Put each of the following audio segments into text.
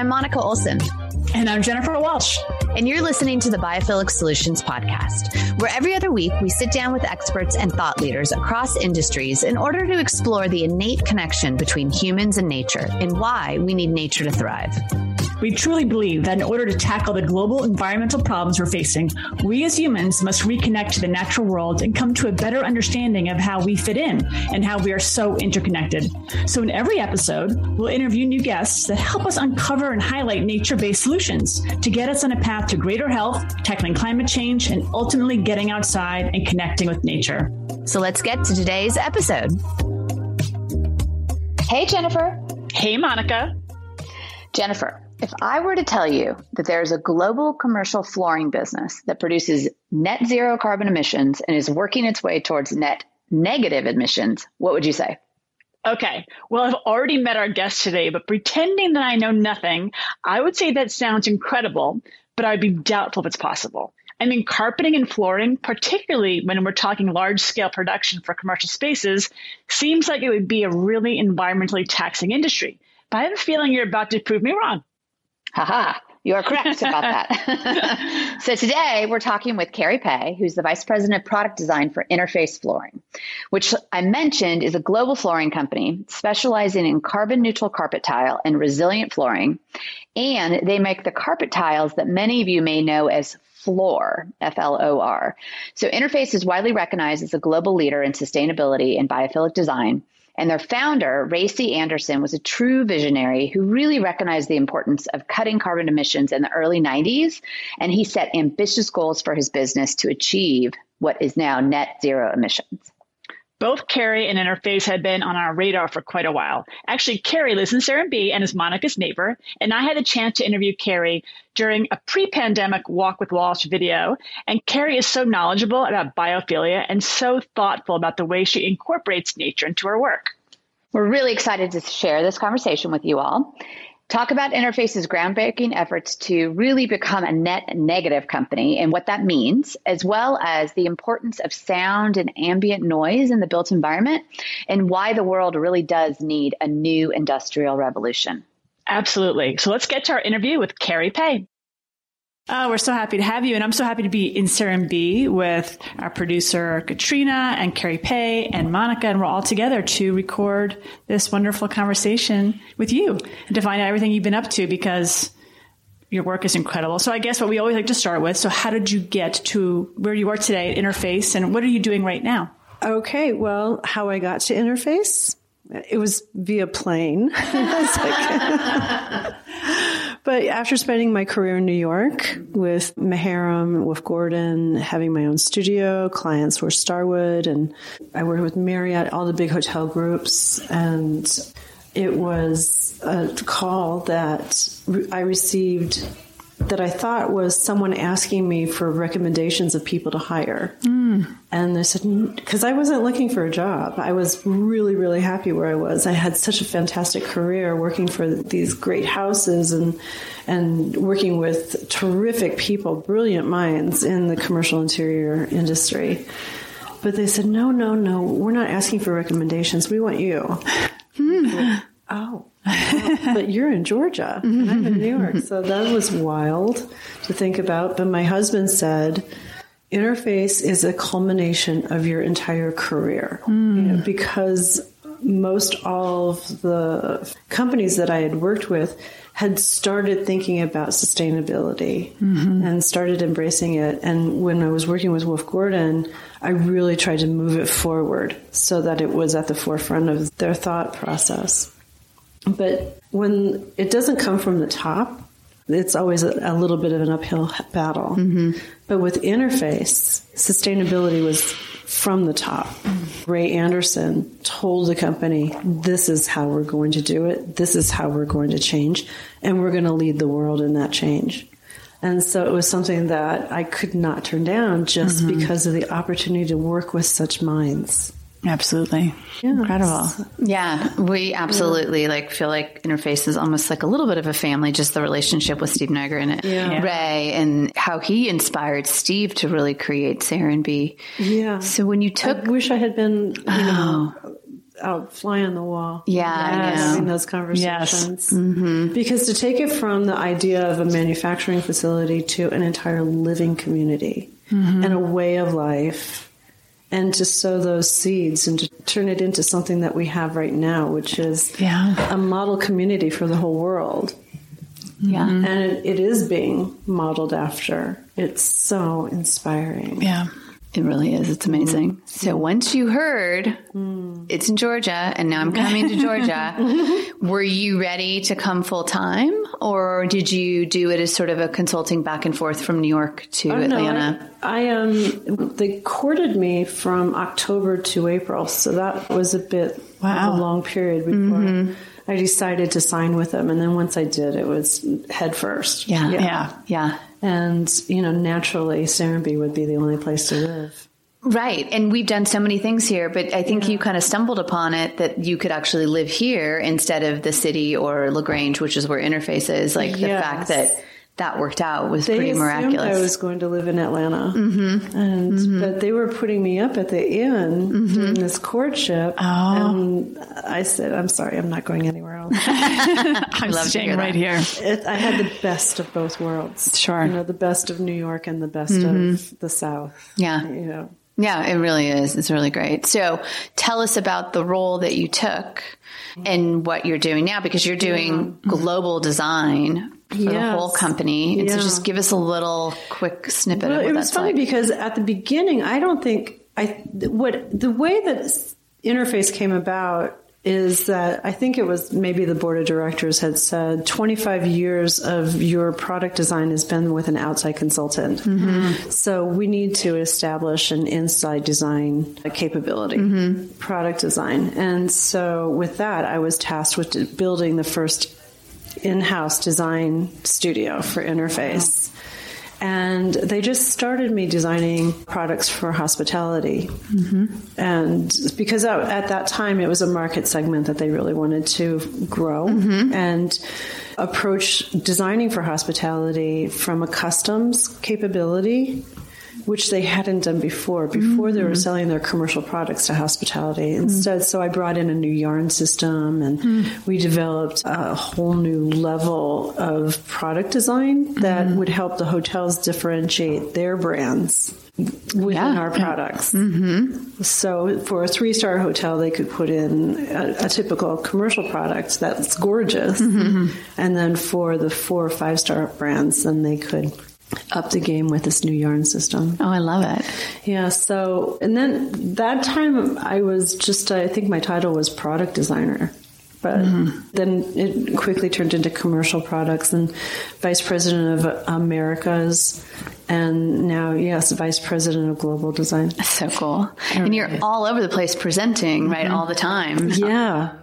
I'm Monica Olson. And I'm Jennifer Walsh. And you're listening to the Biophilic Solutions Podcast, where every other week we sit down with experts and thought leaders across industries in order to explore the innate connection between humans and nature and why we need nature to thrive. We truly believe that in order to tackle the global environmental problems we're facing, we as humans must reconnect to the natural world and come to a better understanding of how we fit in and how we are so interconnected. So, in every episode, we'll interview new guests that help us uncover and highlight nature based solutions to get us on a path to greater health, tackling climate change, and ultimately getting outside and connecting with nature. So, let's get to today's episode. Hey, Jennifer. Hey, Monica. Jennifer, if I were to tell you that there's a global commercial flooring business that produces net zero carbon emissions and is working its way towards net negative emissions, what would you say? Okay. Well, I've already met our guest today, but pretending that I know nothing, I would say that sounds incredible, but I'd be doubtful if it's possible. I mean, carpeting and flooring, particularly when we're talking large scale production for commercial spaces, seems like it would be a really environmentally taxing industry. But I have a feeling you're about to prove me wrong. Haha, you are correct about that. so today we're talking with Kari Pei, who's the Vice President of Product Design for Interface Flooring, which I mentioned is a global flooring company specializing in carbon neutral carpet tile and resilient flooring. And they make the carpet tiles that many of you may know as FLOR, F L O R. So Interface is widely recognized as a global leader in sustainability and biophilic design and their founder, Ray C. Anderson, was a true visionary who really recognized the importance of cutting carbon emissions in the early 90s. And he set ambitious goals for his business to achieve what is now net zero emissions. Both Kari and Interface had been on our radar for quite a while. Actually, Kari lives in Serenbe and is Monica's neighbor, and I had the chance to interview Kari during a pre-pandemic Walk with Walsh video. And Kari is so knowledgeable about biophilia and so thoughtful about the way she incorporates nature into her work. We're really excited to share this conversation with you all. Talk about Interface's groundbreaking efforts to really become a net negative company and what that means, as well as the importance of sound and ambient noise in the built environment and why the world really does need a new industrial revolution. Absolutely. So let's get to our interview with Kari Pei. Oh, we're so happy to have you. And I'm so happy to be in Serenbe with our producer, Katrina and Kari Pei, and Monica. And we're all together to record this wonderful conversation with you and to find out everything you've been up to because your work is incredible. So I guess what we always like to start with. So how did you get to where you are today at Interface and what are you doing right now? Okay. Well, how I got to Interface, it was via plane. But after spending my career in New York with Maharam, with Gordon, having my own studio, clients were Starwood, and I worked with Marriott, all the big hotel groups, and it was a call that I received that I thought was someone asking me for recommendations of people to hire. Mm. And they said, because I wasn't looking for a job. I was really, really happy where I was. I had such a fantastic career working for these great houses and, and working with terrific people, brilliant minds in the commercial interior industry. But they said, no, no, no, we're not asking for recommendations. We want you. Mm. oh but you're in Georgia and I'm in New York. So that was wild to think about. But my husband said, interface is a culmination of your entire career. Mm. You know, because most all of the companies that I had worked with had started thinking about sustainability mm-hmm. and started embracing it. And when I was working with Wolf Gordon, I really tried to move it forward so that it was at the forefront of their thought process. But when it doesn't come from the top, it's always a, a little bit of an uphill battle. Mm-hmm. But with interface, sustainability was from the top. Ray Anderson told the company, this is how we're going to do it. This is how we're going to change. And we're going to lead the world in that change. And so it was something that I could not turn down just mm-hmm. because of the opportunity to work with such minds. Absolutely. Incredible. Yeah, we absolutely like feel like Interface is almost like a little bit of a family, just the relationship with Steve Nygren and yeah. Ray and how he inspired Steve to really create Serenbe. Yeah. So when you took I wish I had been, you know, oh out fly on the wall. Yeah, I Yes, know. those conversations. Yes. Mm-hmm. Because to take it from the idea of a manufacturing facility to an entire living community mm-hmm. and a way of life, and to sow those seeds and to turn it into something that we have right now, which is Yeah. a model community for the whole world. Yeah. And it, it is being modeled after. It's so inspiring. Yeah. It really is. It's amazing. So once you heard it's in Georgia and now I'm coming to Georgia, were you ready to come full time or did you do it as sort of a consulting back and forth from New York to Oh, no, Atlanta? I, I um they courted me from October to April, so that was a bit Wow. of a long period before I decided to sign with them. And then once I did, it was head first. yeah. Yeah. Yeah. And you know, naturally, Serenbe would be the only place to live. Right. And we've done so many things here, but I think you kind of stumbled upon it that you could actually live here instead of the city or LaGrange, which is where interface is. Like the fact that that worked out was They pretty miraculous. I was going to live in Atlanta, mm-hmm. and mm-hmm. but they were putting me up at the inn mm-hmm. during this courtship, oh. and I said, "I'm sorry, I'm not going anywhere else." I'm love staying right here. it, I had the best of both worlds. Sure. you know, the best of New York and the best of mm-hmm. the South. Yeah. you know. Yeah, it really is. It's really great. So tell us about the role that you took and what you're doing now because you're doing global design for the whole company. And so Yeah. just give us a little quick snippet Well, of what it was that's funny like. because at the beginning, I don't think I what the way that interface came about is that I think it was maybe the board of directors had said 25 years of your product design has been with an outside consultant. Mm-hmm. So we need to establish an inside design capability, mm-hmm. product design. And so with that, I was tasked with building the first in-house design studio for interface. And they just started me designing products for hospitality. Mm-hmm. And because at at that time it was a market segment that they really wanted to grow mm-hmm. and approach designing for hospitality from a customs capability which they hadn't done before. Before they were mm-hmm. selling their commercial products to hospitality. Instead, so I brought in a new yarn system and mm-hmm. we developed a whole new level of product design that mm-hmm. would help the hotels differentiate their brands within Yeah. our products. So for a three star hotel, they could put in a, a typical commercial product that's gorgeous. And then for the four or five star brands, then they could up the game with this new yarn system. oh, I love it. Yeah. So, and then that time I was just, I think my title was product designer. But mm-hmm. then it quickly turned into commercial products and vice president of Americas, and now, yes, vice president of global design. That's So cool. And you're all over the place presenting, right, mm-hmm. all the time. Yeah.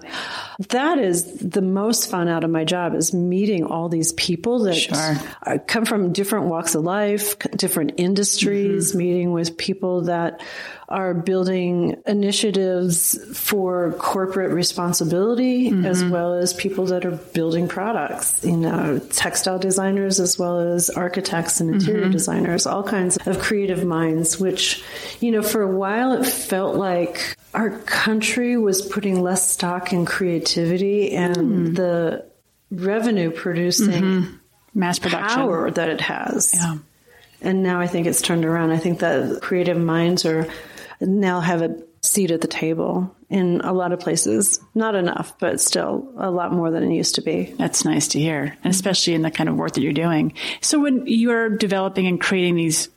That is the most fun out of my job is meeting all these people that Sure. come from different walks of life, different industries, mm-hmm. meeting with people that are building initiatives for corporate responsibility as mm-hmm. well as people that are building products, you know, textile designers as well as architects and interior mm-hmm. designers, all kinds of creative minds, which, you know, for a while it felt like our country was putting less stock in creativity and hmm. the revenue producing mm-hmm. Mass production. power that it has. Yeah. And now I think it's turned around. I think that creative minds are now have a seat at the table in a lot of places. Not enough, but still a lot more than it used to be. That's nice to hear, and especially in the kind of work that you're doing. So when you're developing and creating these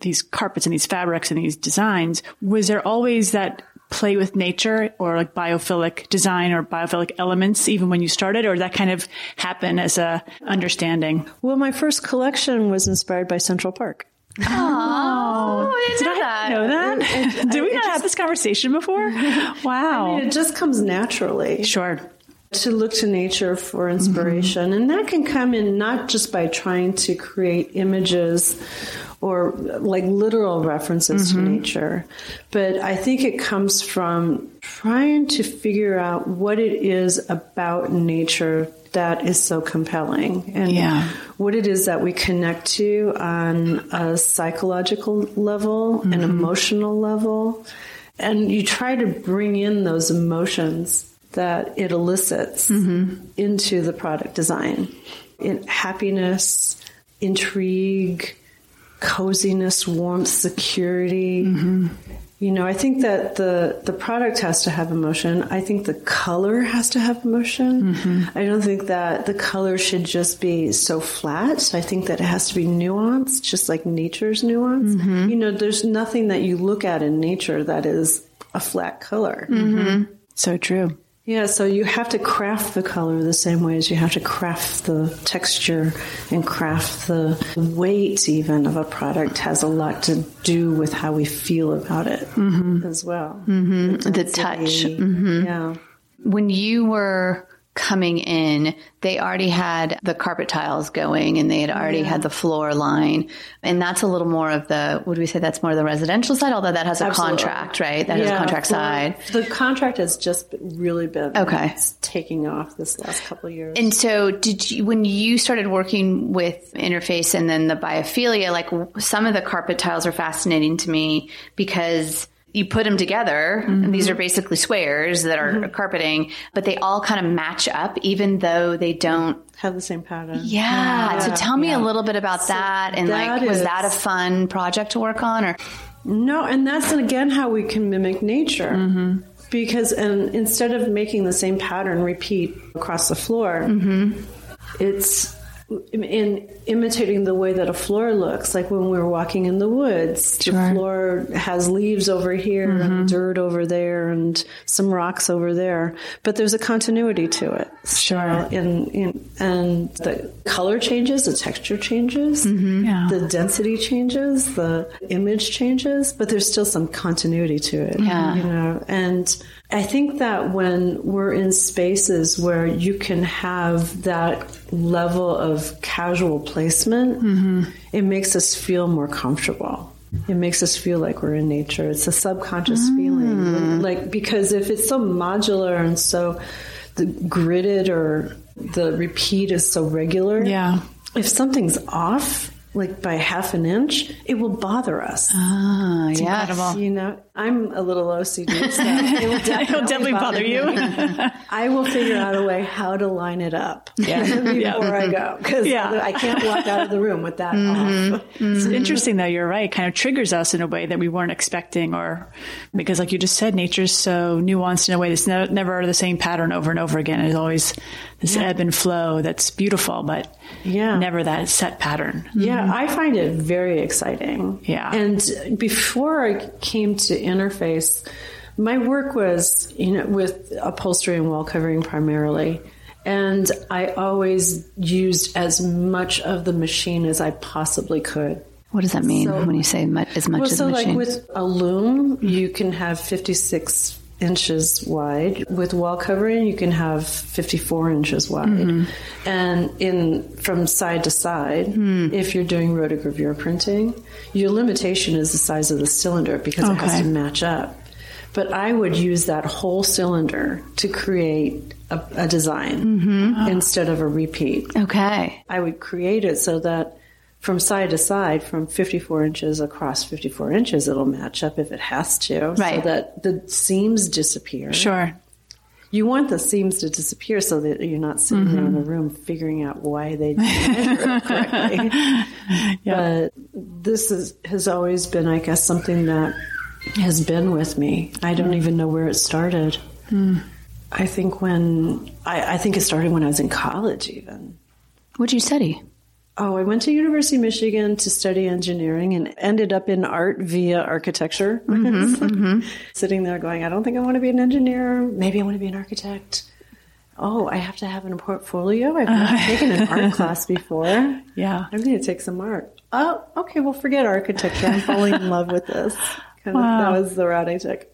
these carpets and these fabrics and these designs, was there always that play with nature or like biophilic design or biophilic elements even when you started, or that kind of happen as a understanding? Well, my first collection was inspired by Central Park. Oh, oh, I didn't know that. Know that? Did we not have this conversation before? Wow. It just comes naturally. sure. To look to nature for mm-hmm. inspiration. And that can come in not just by trying to create images or like literal references to mm-hmm. nature, but I think it comes from trying to figure out what it is about nature that is so compelling and Yeah. what it is that we connect to on a psychological level, an mm-hmm. emotional level. And you try to bring in those emotions that it elicits mm-hmm. into the product design. In happiness, intrigue, coziness, warmth, security. Mm-hmm. You know, I think that the the product has to have emotion. I think the color has to have emotion. Mm-hmm. I don't think that the color should just be so flat. I think that it has to be nuanced, just like nature's nuance. You know, there's nothing that you look at in nature that is a flat color. So true. Yeah, so you have to craft the color the same way as you have to craft the texture and craft the weight even of a product has a lot to do with how we feel about it as well. Mm-hmm. The touch. Yeah. When you were coming in, they already had the carpet tiles going and they had already had the FLOR line. And that's a little more of the, would we say that's more the residential side? Although that has a Absolutely. contract, right? That has a contract for- side. The contract has just really been Okay. taking off this last couple of years. And so, did you, when you started working with Interface and then the biophilia, like some of the carpet tiles are fascinating to me because you put them together, and these are basically squares that are carpeting, but they all kind of match up, even though they don't. have the same pattern. Yeah. so, tell me a little bit about that, and like, that was that a fun project to work on, or No, and that's again how we can mimic nature. Mm-hmm. Because and instead of making the same pattern repeat across the floor, Mm-hmm. it's in imitating the way that a floor looks. Like when we were walking in the woods, the floor has leaves over here Mm-hmm. and dirt over there and some rocks over there, but there's a continuity to it. Sure. in, in, and the color changes, the texture changes, Yeah. the density changes, the image changes, but there's still some continuity to it. Yeah. You know, and I think that when we're in spaces where you can have that level of casual placement, it makes us feel more comfortable. It makes us feel like we're in nature. It's a subconscious feeling. Like, because if it's so modular and so the gridded or the repeat is so regular, Yeah. if something's off, like by half an inch, it will bother us. ah, yeah. You know, I'm a little OCD, so it will definitely, It'll definitely bother you. me. I will figure out a way how to line it up before I go because Yeah. I can't walk out of the room with that mm-hmm. off. Mm-hmm. It's interesting though. You're right. It kind of triggers us in a way that we weren't expecting, or because, like you just said, nature's so nuanced in a way that's ne- never the same pattern over and over again. It's always this ebb and flow that's beautiful, but Yeah. never that set pattern. Yeah, mm-hmm. I find it very exciting. Yeah. And before I came to Interface, my work was, you know, with upholstery and wall covering primarily. And I always used as much of the machine as I possibly could. What does that mean So- when you say mu- as much Well, as so the like machine? with a loom, you can have 56 inches wide. With wall covering, you can have 54 inches wide. Mm-hmm. And in from side to side, Hmm. if you're doing rotogravure printing, your limitation is the size of the cylinder because it has to match up. But I would use that whole cylinder to create a, a design Mm-hmm. instead of a repeat. okay. I would create it so that from side to side, from 54 inches across 54 inches, it'll match up if it has to, Right. so that the seams disappear. Sure. You want the seams to disappear so that you're not sitting there in Mm-hmm. the room figuring out why they didn't measure it correctly. But this is, has always been, I guess, something that has been with me. I don't even know where it started. I think when I, I think it started when I was in college, even. What'd you study? Oh, I went to University of Michigan to study engineering and ended up in art via architecture. Mm-hmm, mm-hmm. Sitting there going, I don't think I want to be an engineer. Maybe I want to be an architect. Oh, I have to have a portfolio. I've not taken an art class before. Yeah. I'm going to take some art. Oh, okay. Well, forget architecture. I'm falling in love with this. Kind of, that was the route I took.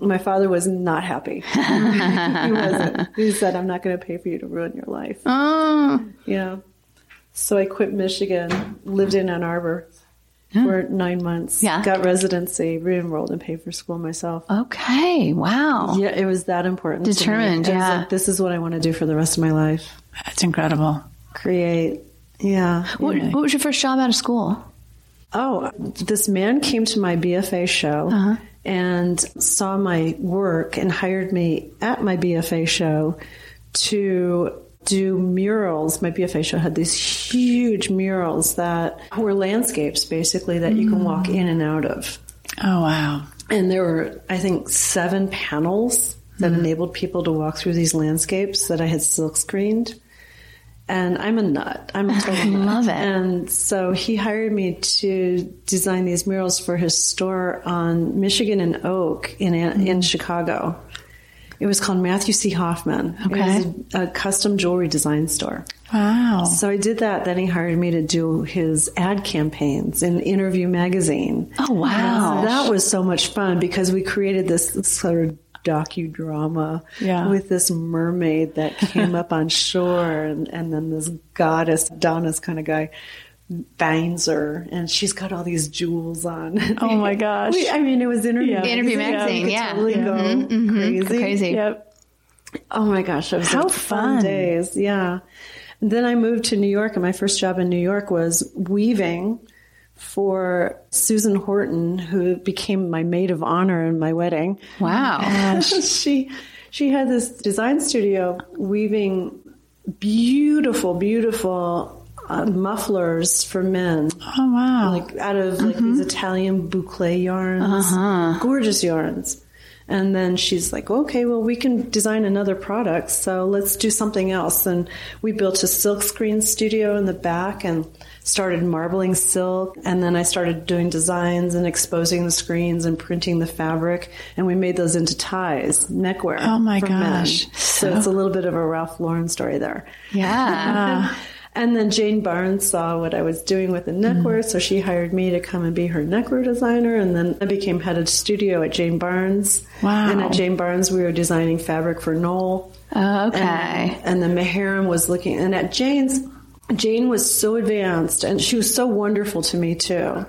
My father was not happy. he wasn't. He said, I'm not going to pay for you to ruin your life. Oh, Yeah. So I quit Michigan, lived in Ann Arbor for nine months. Yeah. Got residency, re-enrolled, and paid for school myself. okay. Wow. Yeah, it was that important. to me. Determined, yeah. like, this is what I want to do for the rest of my life. That's incredible. Create. Yeah. What, what was your first job out of school? Oh, this man came to my BFA show Uh-huh. and saw my work and hired me at my BFA show to do murals. My BFA show had these huge murals that were landscapes basically that you can walk in and out of. Oh, wow. And there were, I think, seven panels that mm-hmm. enabled people to walk through these landscapes that I had silk screened. And I'm a nut. I'm a total nut. love it. And so he hired me to design these murals for his store on Michigan and Oak in in mm-hmm. Chicago. It was called Matthew C. Hoffman. Okay. It was a, a custom jewelry design store. Wow. So I did that. Then he hired me to do his ad campaigns in Interview magazine. Oh, wow. So that was so much fun because we created this sort of docudrama Yeah. with this mermaid that came up on shore and, and then this goddess, Donna's kind of guy, bangs her and she's got all these jewels on. Oh my gosh. We- I mean, it was Interview Yeah. Interview You magazine, could yeah. Totally go mm-hmm, mm-hmm. crazy. Crazy. Yep. Oh my gosh, that was How like fun fun. days. Yeah. And then I moved to New York, and my first job in New York was weaving for Susan Horton, who became my maid of honor in my wedding. Wow. she she had this design studio weaving beautiful, beautiful uh, mufflers for men, Oh, wow. like out of like these Italian boucle yarns, gorgeous yarns. And then she's like, okay, well, we can design another product, so let's do something else. And we built a silk screen studio in the back and started marbling silk. And then I started doing designs and exposing the screens and printing the fabric. And we made those into ties, neckwear. Oh my gosh. So it's a little bit of a Ralph Lauren story there. Yeah. And then Jane Barnes saw what I was doing with the neckwear, mm-hmm. so she hired me to come and be her neckwear designer. And then I became head of studio at Jane Barnes. Wow. And at Jane Barnes, we were designing fabric for Knoll. Oh, okay. And, and then Maharam was looking, and at Jane's, Jane was so advanced, and she was so wonderful to me too.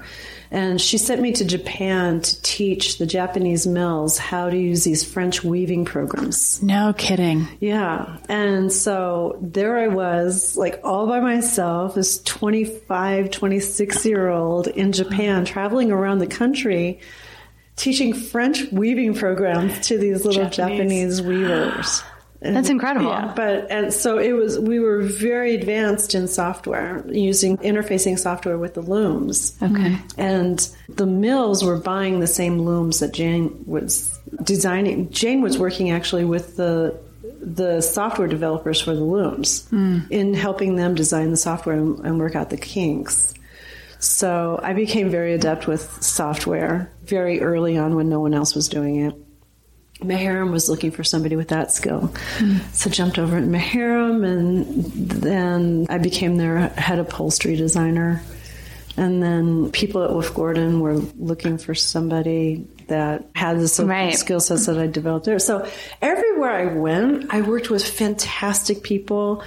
And she sent me to Japan to teach the Japanese mills how to use these French weaving programs. no kidding. Yeah. And so there I was, like all by myself, this 25, 26 year old in Japan, traveling around the country, teaching French weaving programs to these little Japanese. Japanese, weavers. And- That's incredible. yeah, but and so it was. We were very advanced in software, using interfacing software with the looms. Okay. And the mills were buying the same looms that Jane was designing. Jane was working actually with the the software developers for the looms hmm. in helping them design the software and, and work out the kinks. So I became very adept with software very early on when no one else was doing it. Maharam was looking for somebody with that skill. So jumped over at Maharam and then I became their head upholstery designer. And then people at Wolf Gordon were looking for somebody that had the Right. skill sets that I developed there. So everywhere I went, I worked with fantastic people.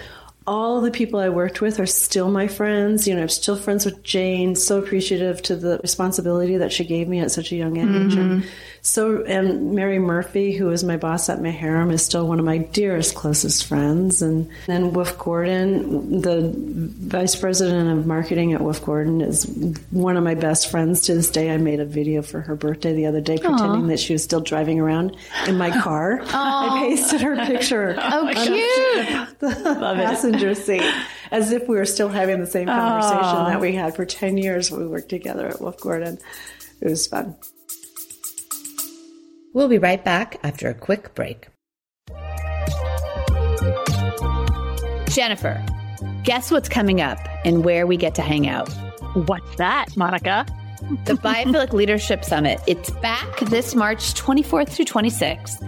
All the people I worked with are still my friends. You know, I'm still friends with Jane. So appreciative to the responsibility that she gave me at such a young age. And mm-hmm. So, and Mary Murphy, who was my boss at Maharam, is still one of my dearest, closest friends. And then Wolf Gordon, the vice president of marketing at Wolf Gordon, is one of my best friends to this day. I made a video for her birthday the other day, pretending that she was still driving around in my car. I pasted her picture. Oh, cute. the passenger seat as if we were still having the same conversation that we had for 10 years when we worked together at Wolf Gordon. It was fun. We'll be right back after a quick break. Jennifer, guess what's coming up and where we get to hang out? What's that, Monica? The Biophilic Leadership Summit. It's back this March 24th through 26th.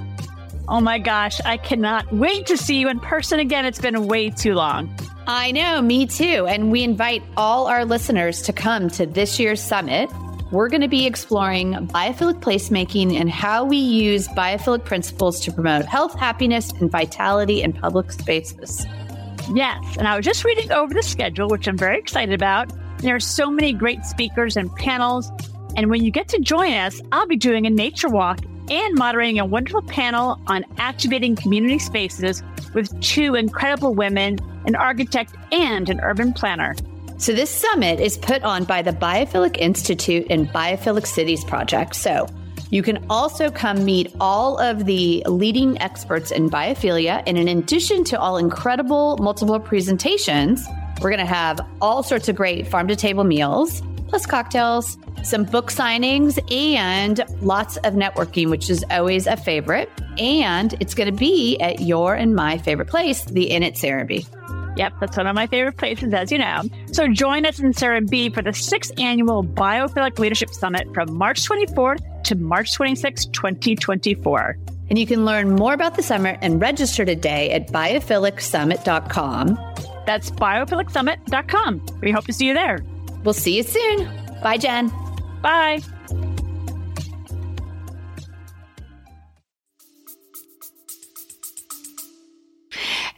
Oh my gosh, I cannot wait to see you in person again. It's been way too long. I know, me too. And we invite all our listeners to come to this year's summit. We're going to be exploring biophilic placemaking and how we use biophilic principles to promote health, happiness, and vitality in public spaces. Yes, and I was just reading over the schedule, which I'm very excited about. There are so many great speakers and panels. And when you get to join us, I'll be doing a nature walk and moderating a wonderful panel on activating community spaces with two incredible women, an architect and an urban planner. So, this summit is put on by the Biophilic Institute and Biophilic Cities Project. So, You can also come meet all of the leading experts in biophilia. And in addition to all incredible multiple presentations, we're going to have all sorts of great farm to table meals, plus cocktails, some book signings, and lots of networking, which is always a favorite. And it's going to be at your and my favorite place, the Inn at Serenbe. Yep, that's one of my favorite places, as you know. So join us in Serenbe for the sixth annual Biophilic Leadership Summit from March 24th to March 26, 2024. And you can learn more about the summit and register today at biophilic.summit.com. That's biophilic.summit.com. We hope to see you there. We'll see you soon. Bye, Jen. Bye.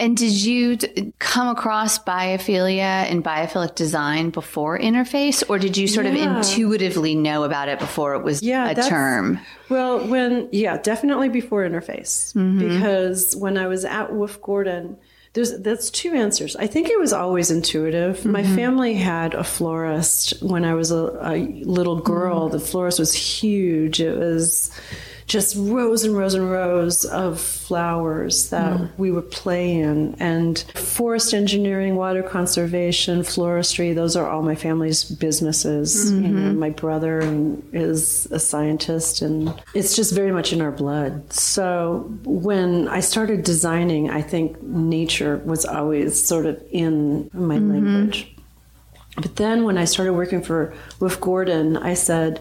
And did you t- come across biophilia and biophilic design before interface, or did you sort yeah. of intuitively know about it before it was yeah, a term? Well, when, yeah, definitely before interface, mm-hmm. because when I was at Wolf Gordon, there's that's two answers. I think it was always intuitive. Mm-hmm. My family had a florist when I was a, a little girl. Mm-hmm. The florist was huge. It was just rows and rows and rows of flowers that mm. we would play in. And forest engineering, water conservation, floristry, those are all my family's businesses. Mm-hmm. You know, my brother is a scientist, and it's just very much in our blood. So when I started designing, I think nature was always sort of in my mm-hmm. language. But then when I started working for Wolf Gordon, I said,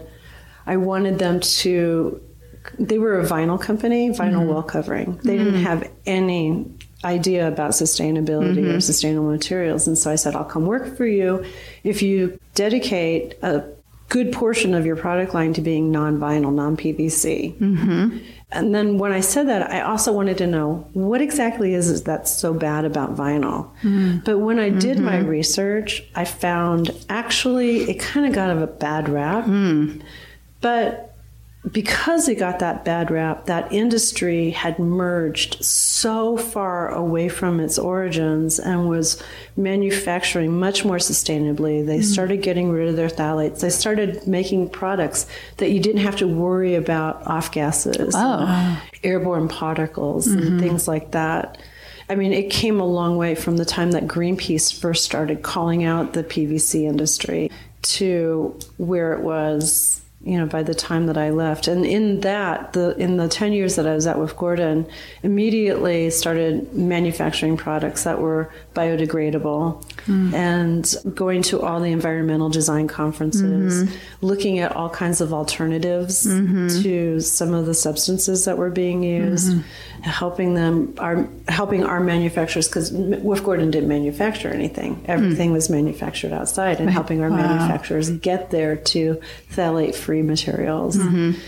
I wanted them to they were a vinyl company, vinyl mm-hmm. wall covering. They mm-hmm. didn't have any idea about sustainability mm-hmm. or sustainable materials. And so I said, I'll come work for you if you dedicate a good portion of your product line to being non vinyl, non PVC. Mm-hmm. And then when I said that, I also wanted to know what exactly is it that's so bad about vinyl. Mm-hmm. But when I did my mm-hmm. research, I found actually it kind of got a bad rap. Mm. But because it got that bad rap, that industry had merged so far away from its origins and was manufacturing much more sustainably. They mm-hmm. started getting rid of their phthalates. They started making products that you didn't have to worry about off gases, oh. airborne particles, mm-hmm. and things like that. I mean, it came a long way from the time that Greenpeace first started calling out the PVC industry to where it was you know by the time that I left and in that the in the 10 years that I was at Wolf Gordon immediately started manufacturing products that were biodegradable mm. and going to all the environmental design conferences mm-hmm. looking at all kinds of alternatives mm-hmm. to some of the substances that were being used mm-hmm helping them our helping our manufacturers because Wolf Gordon didn't manufacture anything. Everything mm. was manufactured outside, and right. helping our wow. manufacturers get there to phthalate free materials. Mm-hmm.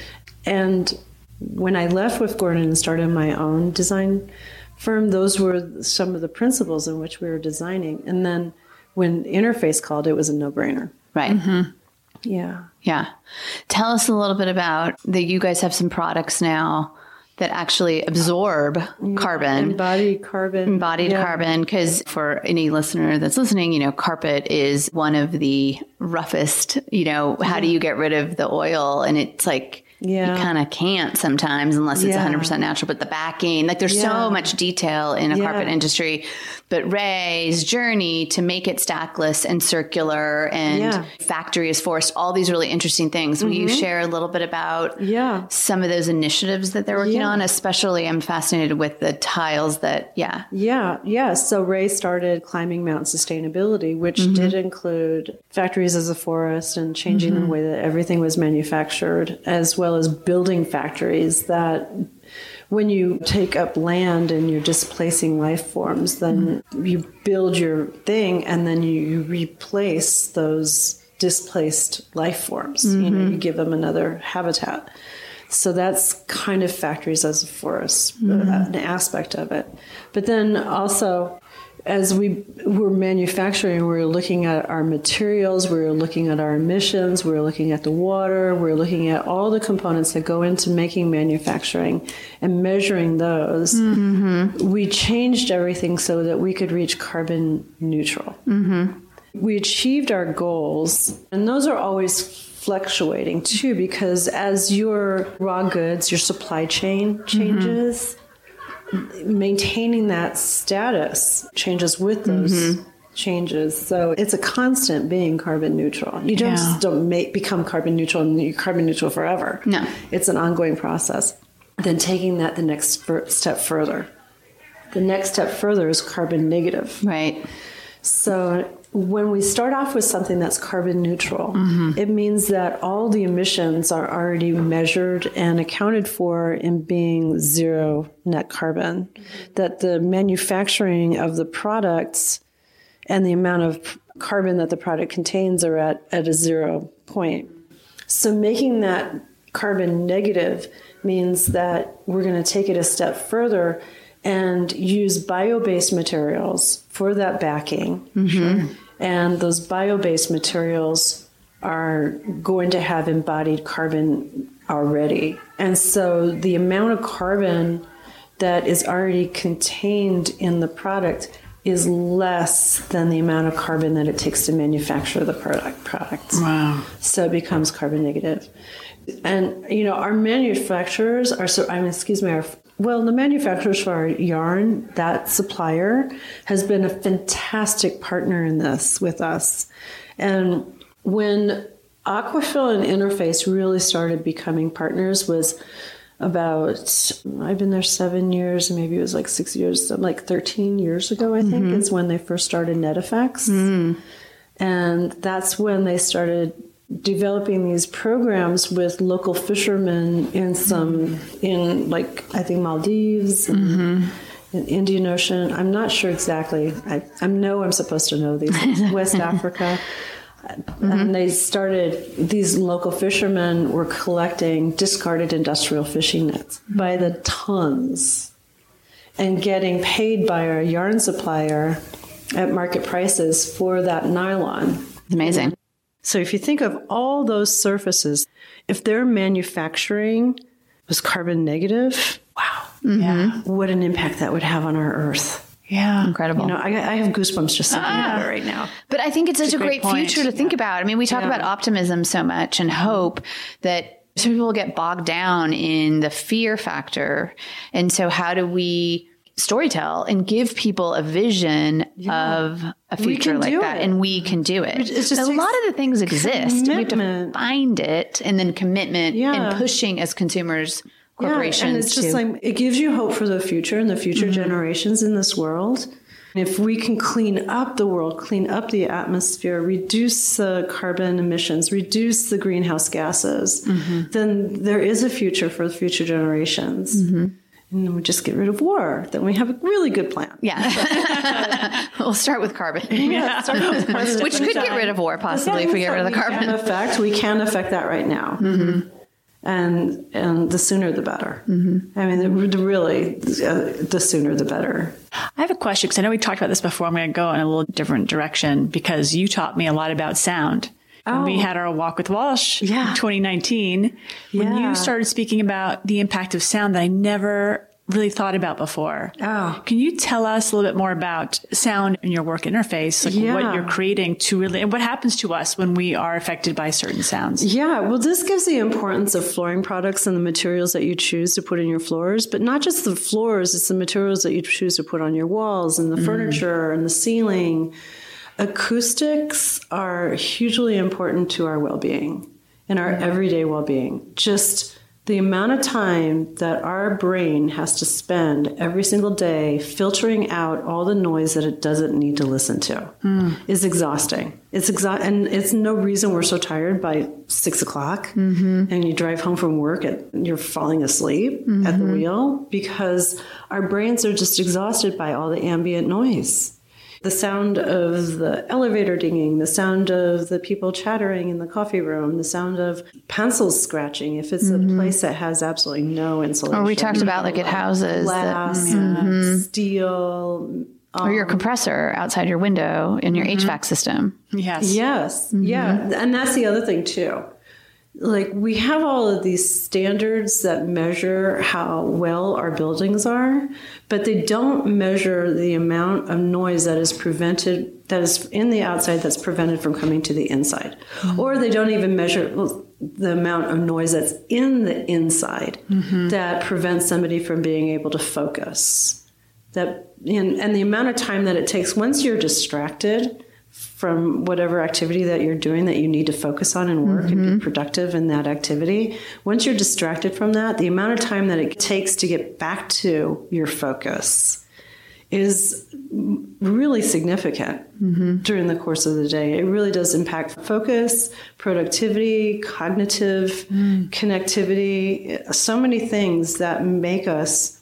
And when I left Wolf Gordon and started my own design firm, those were some of the principles in which we were designing. And then when Interface called, it was a no brainer. Right. Mm-hmm. Yeah. Yeah. Tell us a little bit about that. You guys have some products now that actually absorb yeah, carbon. Embodied carbon. Embodied yeah. carbon. Because for any listener that's listening, you know, carpet is one of the roughest, you know, how yeah. do you get rid of the oil? And it's like, yeah. you kind of can't sometimes unless it's yeah. 100% natural. But the backing, like there's yeah. so much detail in a carpet industry. But Ray's journey to make it stackless and circular and factory is forced, all these really interesting things. Will mm-hmm. you share a little bit about yeah. some of those initiatives that they're working on? Especially, I'm fascinated with the tiles that, yeah. Yeah, yeah. So Ray started Climbing Mount Sustainability, which mm-hmm. did include factories as a forest and changing mm-hmm. the way that everything was manufactured, as well as building factories that when you take up land and you're displacing life forms, then mm-hmm. you build your thing and then you replace those displaced life forms. Mm-hmm. You know, you give them another habitat. So that's kind of factories as a forest, mm-hmm. an aspect of it. But then also, as we were manufacturing, we were looking at our materials, we were looking at our emissions, we were looking at the water, we were looking at all the components that go into making manufacturing and measuring those. Mm-hmm. We changed everything so that we could reach carbon neutral. Mm-hmm. We achieved our goals, and those are always fluctuating too because as your raw goods, your supply chain changes, mm-hmm. Maintaining that status changes with those mm-hmm. changes. So it's a constant being carbon neutral. You don't yeah. don't make, become carbon neutral and you're carbon neutral forever. No, it's an ongoing process. Then taking that the next step further. The next step further is carbon negative. Right. So when we start off with something that's carbon neutral, mm-hmm. it means that all the emissions are already measured and accounted for in being zero net carbon. That the manufacturing of the products and the amount of carbon that the product contains are at, at a zero point. So making that carbon negative means that we're going to take it a step further and use bio based materials for that backing. Mm-hmm. And those bio based materials are going to have embodied carbon already. And so the amount of carbon that is already contained in the product is less than the amount of carbon that it takes to manufacture the product product. Wow. So it becomes carbon negative. And you know, our manufacturers are so I mean excuse me, our well, the manufacturers for our yarn, that supplier, has been a fantastic partner in this with us. And when Aquafil and Interface really started becoming partners was about I've been there seven years, maybe it was like six years, like thirteen years ago. I think mm-hmm. is when they first started NetFX, mm. and that's when they started developing these programs with local fishermen in some in like I think Maldives mm-hmm. in Indian Ocean. I'm not sure exactly. I, I know I'm supposed to know these West Africa. Mm-hmm. And they started, these local fishermen were collecting discarded industrial fishing nets by the tons and getting paid by a yarn supplier at market prices for that nylon. Amazing. So if you think of all those surfaces, if their manufacturing was carbon negative, wow, mm-hmm. yeah, what an impact that would have on our Earth. Yeah, incredible. You know, I, I have goosebumps just thinking ah. about it right now. But I think it's such a, a, great, great future to think yeah. about. I mean, we talk yeah. about optimism so much and hope that some people get bogged down in the fear factor. And so, how do we storytell and give people a vision yeah. of a future like that it. and we can do it. It's just a lot of the things exist. We have to find it and then commitment yeah. and pushing as consumers corporations. Yeah, and it's just to, like it gives you hope for the future and the future mm-hmm. generations in this world. If we can clean up the world, clean up the atmosphere, reduce the carbon emissions, reduce the greenhouse gases, mm-hmm. then there is a future for the future generations. Mm-hmm and then we just get rid of war. Then we have a really good plan. Yeah. we'll start with carbon. Yeah, start with carbon. Which could get rid of war, possibly, if we get rid of the carbon. Can affect, we can affect that right now. Mm-hmm. And and the sooner the better. Mm-hmm. I mean, really, uh, the sooner the better. I have a question because I know we talked about this before. I'm going to go in a little different direction because you taught me a lot about sound. Oh. we had our walk with Walsh yeah. in 2019, when you started speaking about the impact of sound that I never really thought about before. Oh. Can you tell us a little bit more about sound in your work interface, like yeah. what you're creating to really, and what happens to us when we are affected by certain sounds? Yeah, well, this gives the importance of flooring products and the materials that you choose to put in your floors, but not just the floors, it's the materials that you choose to put on your walls and the mm. furniture and the ceiling acoustics are hugely important to our well-being and our everyday well-being just the amount of time that our brain has to spend every single day filtering out all the noise that it doesn't need to listen to mm. is exhausting. It's exa- and it's no reason we're so tired by six o'clock mm-hmm. and you drive home from work and you're falling asleep mm-hmm. at the mm-hmm. wheel because our brains are just exhausted by all the ambient noise the sound of the elevator dinging, the sound of the people chattering in the coffee room, the sound of pencils scratching if it's mm-hmm. a place that has absolutely no insulation. Or we talked about like at houses, glass, that, mm-hmm. steel. Um, or your um, compressor outside your window in your mm-hmm. HVAC system. Yes. Yes. Mm-hmm. Yeah. And that's the other thing too. Like we have all of these standards that measure how well our buildings are, but they don't measure the amount of noise that is prevented that is in the outside that's prevented from coming to the inside. Mm-hmm. Or they don't even measure well, the amount of noise that's in the inside mm-hmm. that prevents somebody from being able to focus. That and, and the amount of time that it takes once you're distracted from whatever activity that you're doing that you need to focus on and work mm-hmm. and be mm-hmm. productive in that activity. Once you're distracted from that, the amount of time that it takes to get back to your focus is really significant mm-hmm. during the course of the day. It really does impact focus, productivity, cognitive mm. connectivity, so many things that make us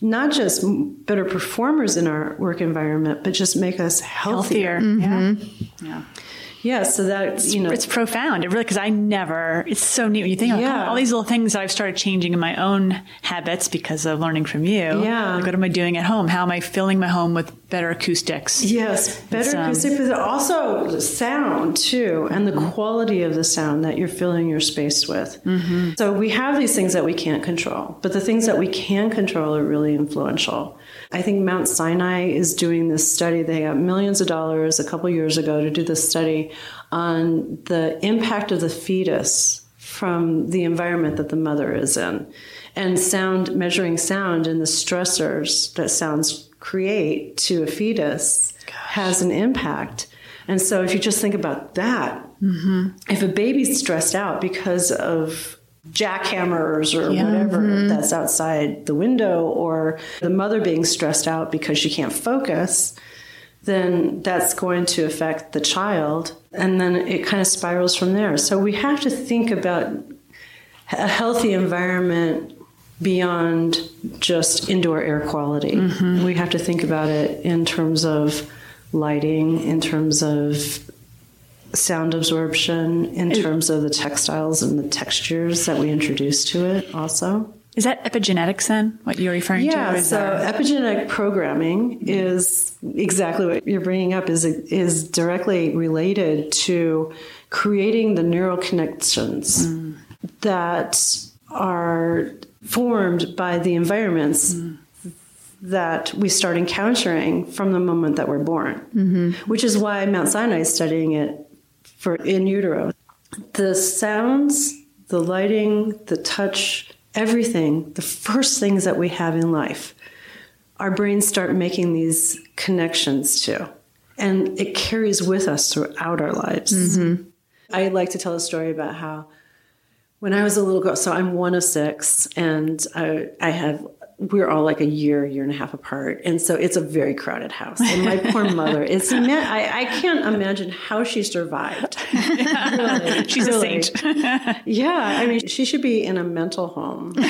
not just better performers in our work environment, but just make us healthier. healthier. Mm-hmm. Yeah. yeah. Yeah, so that you know, it's profound. It really because I never. It's so neat when you think yeah. all these little things that I've started changing in my own habits because of learning from you. Yeah, like what am I doing at home? How am I filling my home with better acoustics? Yes, better um, acoustics, but also sound too, and the quality of the sound that you're filling your space with. Mm-hmm. So we have these things that we can't control, but the things that we can control are really influential. I think Mount Sinai is doing this study. They got millions of dollars a couple years ago to do this study on the impact of the fetus from the environment that the mother is in. And sound, measuring sound and the stressors that sounds create to a fetus Gosh. has an impact. And so if you just think about that, mm-hmm. if a baby's stressed out because of jackhammers or yeah. whatever mm-hmm. that's outside the window, or the mother being stressed out because she can't focus, then that's going to affect the child. And then it kind of spirals from there. So we have to think about a healthy environment beyond just indoor air quality. Mm-hmm. We have to think about it in terms of lighting, in terms of sound absorption in terms of the textiles and the textures that we introduce to it also. Is that epigenetics then, what you're referring yeah, to? Yeah, so there... epigenetic programming is exactly what you're bringing up is, is directly related to creating the neural connections mm. that are formed by the environments mm that we start encountering from the moment that we're born, mm-hmm. which is why Mount Sinai is studying it for in utero. The sounds, the lighting, the touch, everything, the first things that we have in life, our brains start making these connections to. And it carries with us throughout our lives. Mm-hmm. I like to tell a story about how when I was a little girl, so I'm one of six, and I, I have we're all like a year, year and a half apart. And so it's a very crowded house. And my poor mother, it's, I, I can't imagine how she survived. really, She's really. a saint. yeah. I mean, she should be in a mental home. and,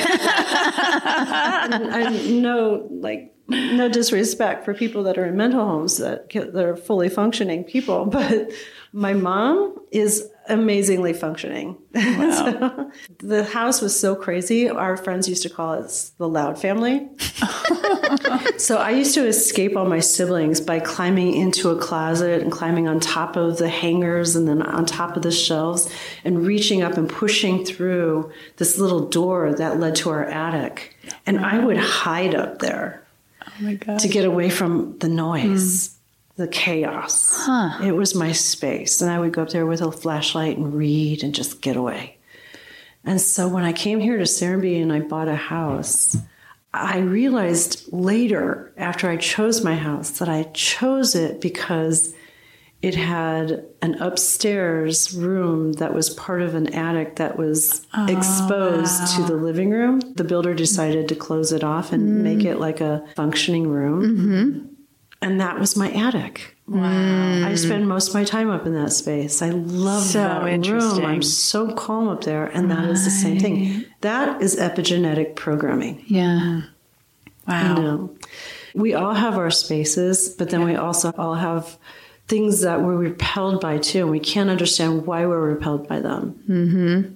and no, like, no disrespect for people that are in mental homes that, that are fully functioning people, but my mom is amazingly functioning. Wow. so, the house was so crazy. Our friends used to call it the loud family. so I used to escape all my siblings by climbing into a closet and climbing on top of the hangers and then on top of the shelves and reaching up and pushing through this little door that led to our attic. And I would hide up there oh to get away from the noise. Mm the chaos. Huh. It was my space. And I would go up there with a flashlight and read and just get away. And so when I came here to Serenbe and I bought a house, I realized later, after I chose my house, that I chose it because it had an upstairs room that was part of an attic that was oh, exposed wow. to the living room. The builder decided to close it off and mm. make it like a functioning room. Mm-hmm and that was my attic. Wow. I spend most of my time up in that space. I love so that room. I'm so calm up there. And right. that is the same thing. That is epigenetic programming. Yeah. Wow. You know, we all have our spaces, but then yeah. we also all have things that we're repelled by too. And we can't understand why we're repelled by them. Mm-hmm.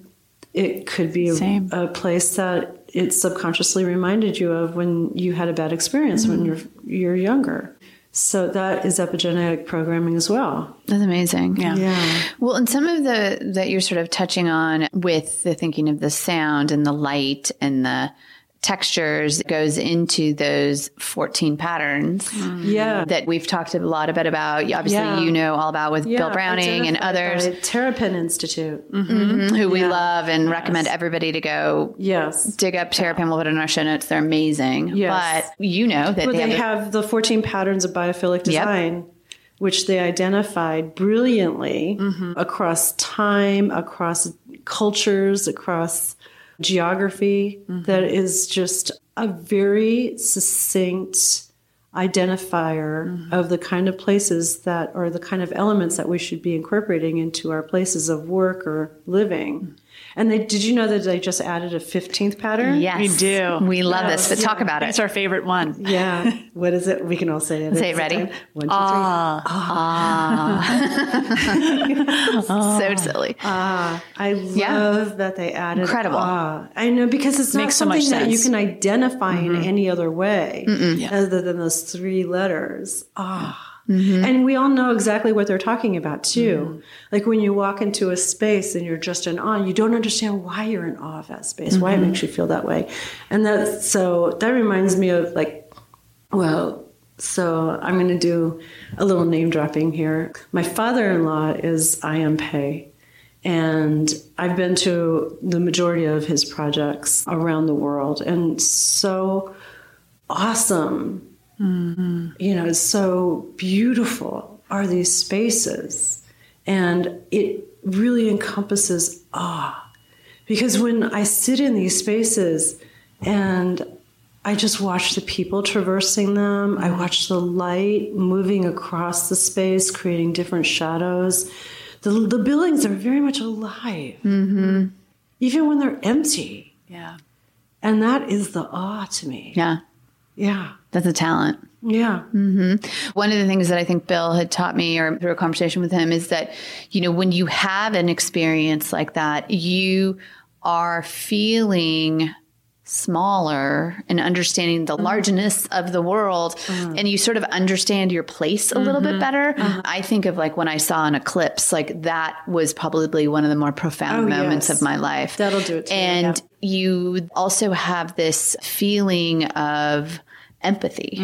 It could be a, a, place that it subconsciously reminded you of when you had a bad experience mm-hmm. when you're you're younger So that is epigenetic programming as well. That's amazing. Yeah. Yeah. Well, and some of the that you're sort of touching on with the thinking of the sound and the light and the textures goes into those 14 patterns mm. Yeah. that we've talked a lot about about obviously Yeah. you know all about with Bill Browning and others Terrapin Institute. Mm-hmm. Mm-hmm. who we love and recommend everybody to go Yes. dig up Terrapin. We'll put it in our show notes. They're amazing. Yes. But you know that Well, they, they have, have the 14 patterns of biophilic design, which they identified brilliantly Mm-hmm. across time, across cultures, across geography, Mm-hmm. that is just a very succinct identifier Mm-hmm. of the kind of places that or the kind of elements that we should be incorporating into our places of work or living. And they did you know that they just added a 15th pattern? yes, We do. We love this, but talk about it. It's our favorite one. Yeah. What is it? We can all say it. Say it at the ready. same time. One, two, three. so silly. Ah, I love Yeah. that they added Incredible. ah. I know because it's not Makes so much something that you can identify in any other way other than those three letters. Ah. Mm-hmm. And we all know exactly what they're talking about too. Mm-hmm. Like when you walk into a space and you're just in awe, you don't understand why you're in awe of that space, why it mm-hmm. makes you feel that way. And that so that reminds me of like well, so I'm going to do a little name dropping here. My father-in-law is I. M. Pei, and I've been to the majority of his projects around the world, and so awesome. You know, so beautiful are these spaces, and it really encompasses awe. Because when I sit in these spaces and I just watch the people traversing them. I watch the light moving across the space, creating different shadows. The, the buildings are very much alive, mm-hmm. even when they're empty. Yeah. And that is the awe to me. yeah, Yeah. that's a talent. Yeah. Mm-hmm. One of the things that I think Bill had taught me or through a conversation with him is that, you know, when you have an experience like that, you are feeling smaller and understanding the mm-hmm. largeness of the world mm-hmm. and you sort of understand your place a little bit mm-hmm. better. Uh-huh. I think of like when I saw an eclipse, like that was probably one of the more profound Oh, moments yes. of my life. That'll do it to me, And you also have this feeling of empathy.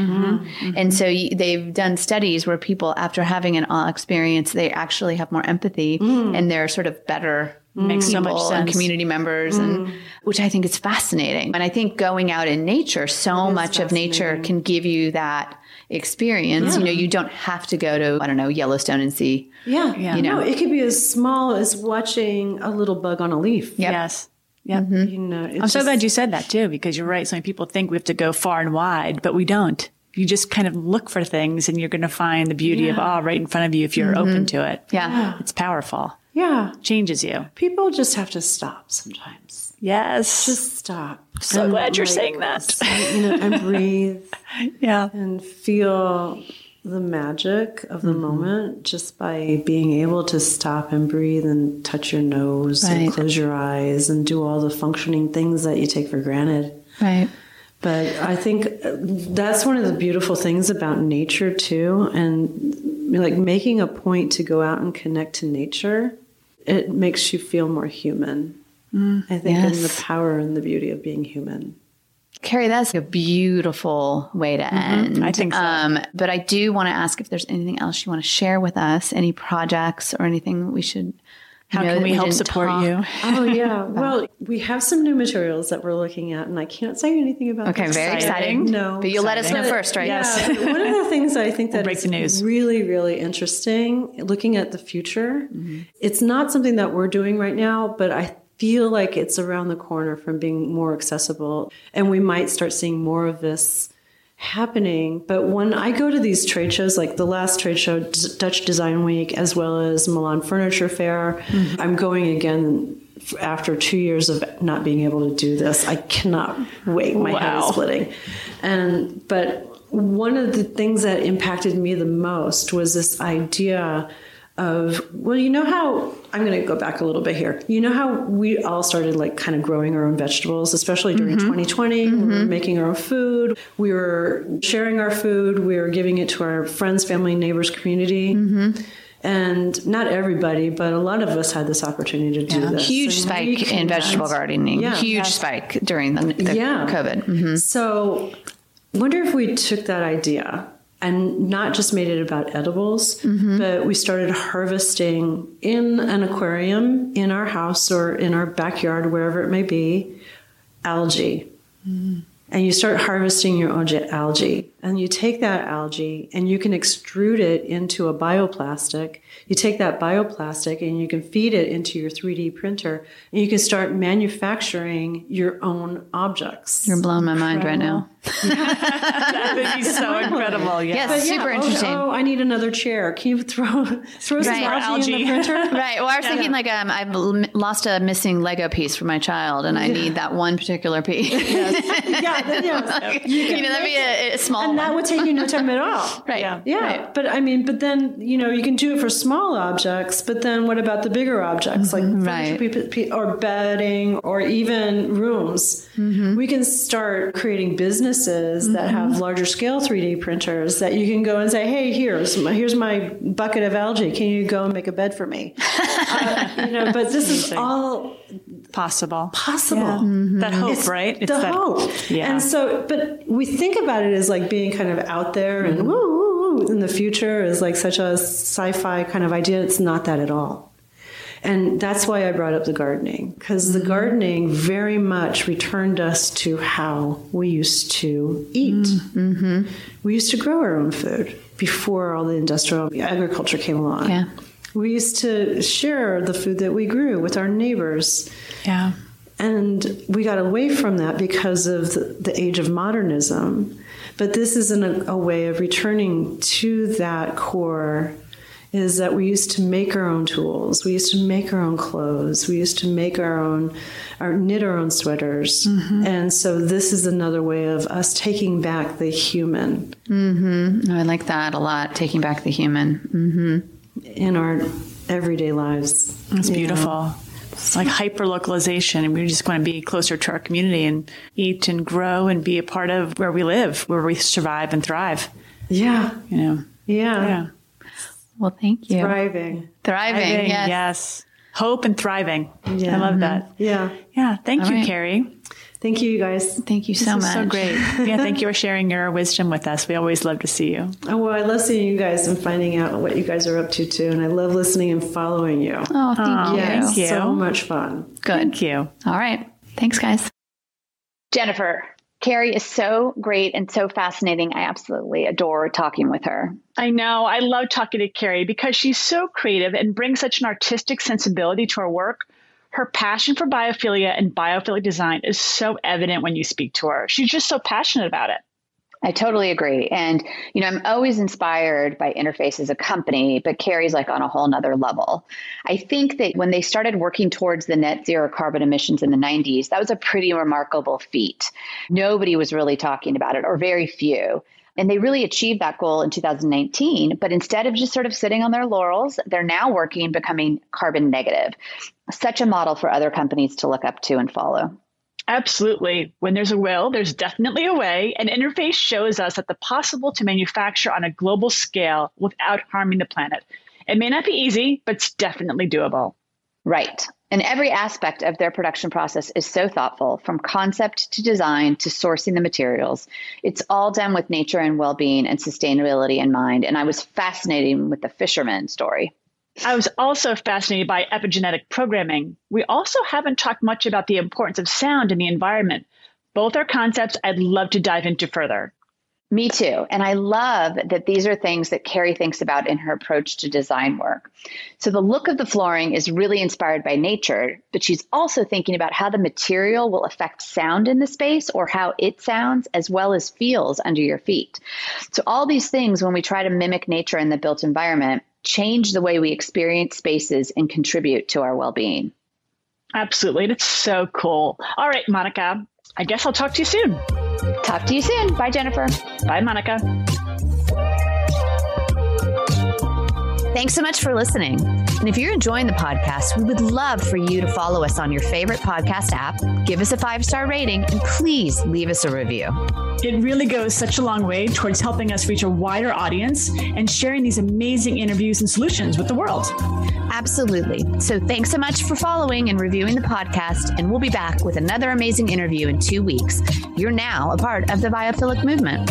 And so you, they've done studies where people, after having an awe experience, they actually have more empathy mm. and they're sort of better. Makes so mm, people much and community members, and mm. which I think is fascinating. And I think going out in nature, so much of nature can give you that experience. You know, you don't have to go to I don't know Yellowstone and see. Yeah. Yeah. You know, know. it could be as small as watching a little bug on a leaf. Yep. Yes. Yep. Mm-hmm. You know, it's I'm so glad you said that too, because you're right. So many people think we have to go far and wide, but we don't. You just kind of look for things and you're going to find the beauty of awe ah, right in front of you if you're open mm-hmm. to it. Yeah. It's powerful. Yeah. Changes you. People just have to stop sometimes. Yes. Just stop. So And, glad you're saying that. You know, and breathe. yeah. and feel the magic of the moment just by being able to stop and breathe and touch your nose Right. and close your eyes and do all the functioning things that you take for granted. Right. But I think uh, that's one of the beautiful things about nature too, and like making a point to go out and connect to nature. It makes you feel more human. I think in yes. the power and the beauty of being human. Kari, that's a beautiful way to end. Mm-hmm. I think so. Um, but I do want to ask if there's anything else you want to share with us, any projects or anything we should. How know can we help support talk- you? Oh yeah. well, we have some new materials that we're looking at, and I can't say anything about. Okay, this very today. exciting. No, But you'll let us know But- first, right? Yeah. one of the things that I think that break is the news. really, really interesting, looking at the future, Mm-hmm. it's not something that we're doing right now, but I feel like it's around the corner from being more accessible, and we might start seeing more of this happening. But when I go to these trade shows, like the last trade show, D- Dutch Design Week, as well as Milan Furniture Fair, Mm-hmm. I'm going again after two years of not being able to do this. I cannot wait. My head is splitting. And but one of the things that impacted me the most was this idea of well you know how i'm going to go back a little bit here you know how we all started like kind of growing our own vegetables especially during mm-hmm. 2020 mm-hmm. we were making our own food we were sharing our food we were giving it to our friends family neighbors community mm-hmm. And not everybody, but a lot of us had this opportunity to do yeah. this. Huge and spike in vegetable gardening. Yeah. Huge spike during the, the yeah. COVID. Mm-hmm. So, wonder if we took that idea and not just made it about edibles, mm-hmm. but we started harvesting in an aquarium in our house or in our backyard, wherever it may be, algae. Mm-hmm. And you start harvesting your own algae. And you take that algae and you can extrude it into a bioplastic you take that bioplastic and you can feed it into your 3D printer and you can start manufacturing your own objects. You're blowing my mind right now. that would be so incredible. Yeah. Yes, yeah, super oh, interesting. Oh, I need another chair. Can you throw throw some right. algae, in the printer? right. Well, I was yeah. thinking like um, I've lost a missing Lego piece for my child, and I yeah. need that one particular piece. yes. yeah. Yes. You, you know, that'd be a, a small, and that would take you no time at all. right. Yeah. Yeah. Right. But I mean, but then you know you can do it for small objects, but then what about the bigger objects like mm-hmm. right. or bedding or even rooms? Mm-hmm. We can start creating businesses mm-hmm. that have larger scale 3D printers that you can go and say, "Hey, here's my, here's my bucket of algae. Can you go and make a bed for me?" uh, you know, but this is all possible. Possible. Yeah. Mm-hmm. That hope, it's right? It's the that, hope. Yeah. And so, but we think about it as like being kind of out there and mm-hmm. woo, woo, woo in the future is like such a sci-fi kind of idea. It's not that at all. And that's why I brought up the gardening, because the mm-hmm. gardening very much returned us to how we used to eat. Mm-hmm. We used to grow our own food before all the industrial agriculture came along. Yeah. We used to share the food that we grew with our neighbors. Yeah. And we got away from that because of the, the age of modernism. But this is an, a way of returning to that core is that we used to make our own tools. We used to make our own clothes. We used to make our own, our knit our own sweaters. Mm-hmm. And so this is another way of us taking back the human. Mm-hmm. I like that a lot. Taking back the human mm-hmm. In our everyday lives. It's beautiful. Know? It's like hyper localization, and we just want to be closer to our community and eat and grow and be a part of where we live, where we survive and thrive. Yeah. You know. Yeah. Yeah. Well, thank you. Thriving. Thriving. thriving yes. yes. Hope and thriving. Yeah. I love that. Yeah. Yeah. Thank All you, right. Kari. Thank you, you guys. Thank you so much. So great. yeah. Thank you for sharing your wisdom with us. We always love to see you. Oh, well, I love seeing you guys and finding out what you guys are up to too. And I love listening and following you. Oh, thank oh, you. Yes, thank you. So much fun. Good. Thank you. All right. Thanks, guys. Jennifer, Kari is so great and so fascinating. I absolutely adore talking with her. I know. I love talking to Kari because she's so creative and brings such an artistic sensibility to her work. Her passion for biophilia and biophilic design is so evident when you speak to her. She's just so passionate about it. I totally agree. And, you know, I'm always inspired by Interface as a company, but Kari's like on a whole nother level. I think that when they started working towards the net zero carbon emissions in the 90s, that was a pretty remarkable feat. Nobody was really talking about it, or very few. And they really achieved that goal in 2019. But instead of just sort of sitting on their laurels, they're now working becoming carbon negative. Such a model for other companies to look up to and follow. Absolutely. When there's a will, there's definitely a way. And Interface shows us that the possible to manufacture on a global scale without harming the planet. It may not be easy, but it's definitely doable. Right. And every aspect of their production process is so thoughtful, from concept to design to sourcing the materials. It's all done with nature and well being and sustainability in mind. And I was fascinated with the fisherman story. I was also fascinated by epigenetic programming. We also haven't talked much about the importance of sound in the environment. Both are concepts I'd love to dive into further. Me too. And I love that these are things that Kari thinks about in her approach to design work. So the look of the flooring is really inspired by nature, but she's also thinking about how the material will affect sound in the space or how it sounds as well as feels under your feet. So all these things, when we try to mimic nature in the built environment, change the way we experience spaces and contribute to our well being. Absolutely. That's so cool. All right, Monica, I guess I'll talk to you soon. Talk to you soon. Bye, Jennifer. Bye, Monica. Thanks so much for listening. And if you're enjoying the podcast, we would love for you to follow us on your favorite podcast app, give us a five star rating, and please leave us a review. It really goes such a long way towards helping us reach a wider audience and sharing these amazing interviews and solutions with the world. Absolutely. So thanks so much for following and reviewing the podcast. And we'll be back with another amazing interview in two weeks. You're now a part of the biophilic movement.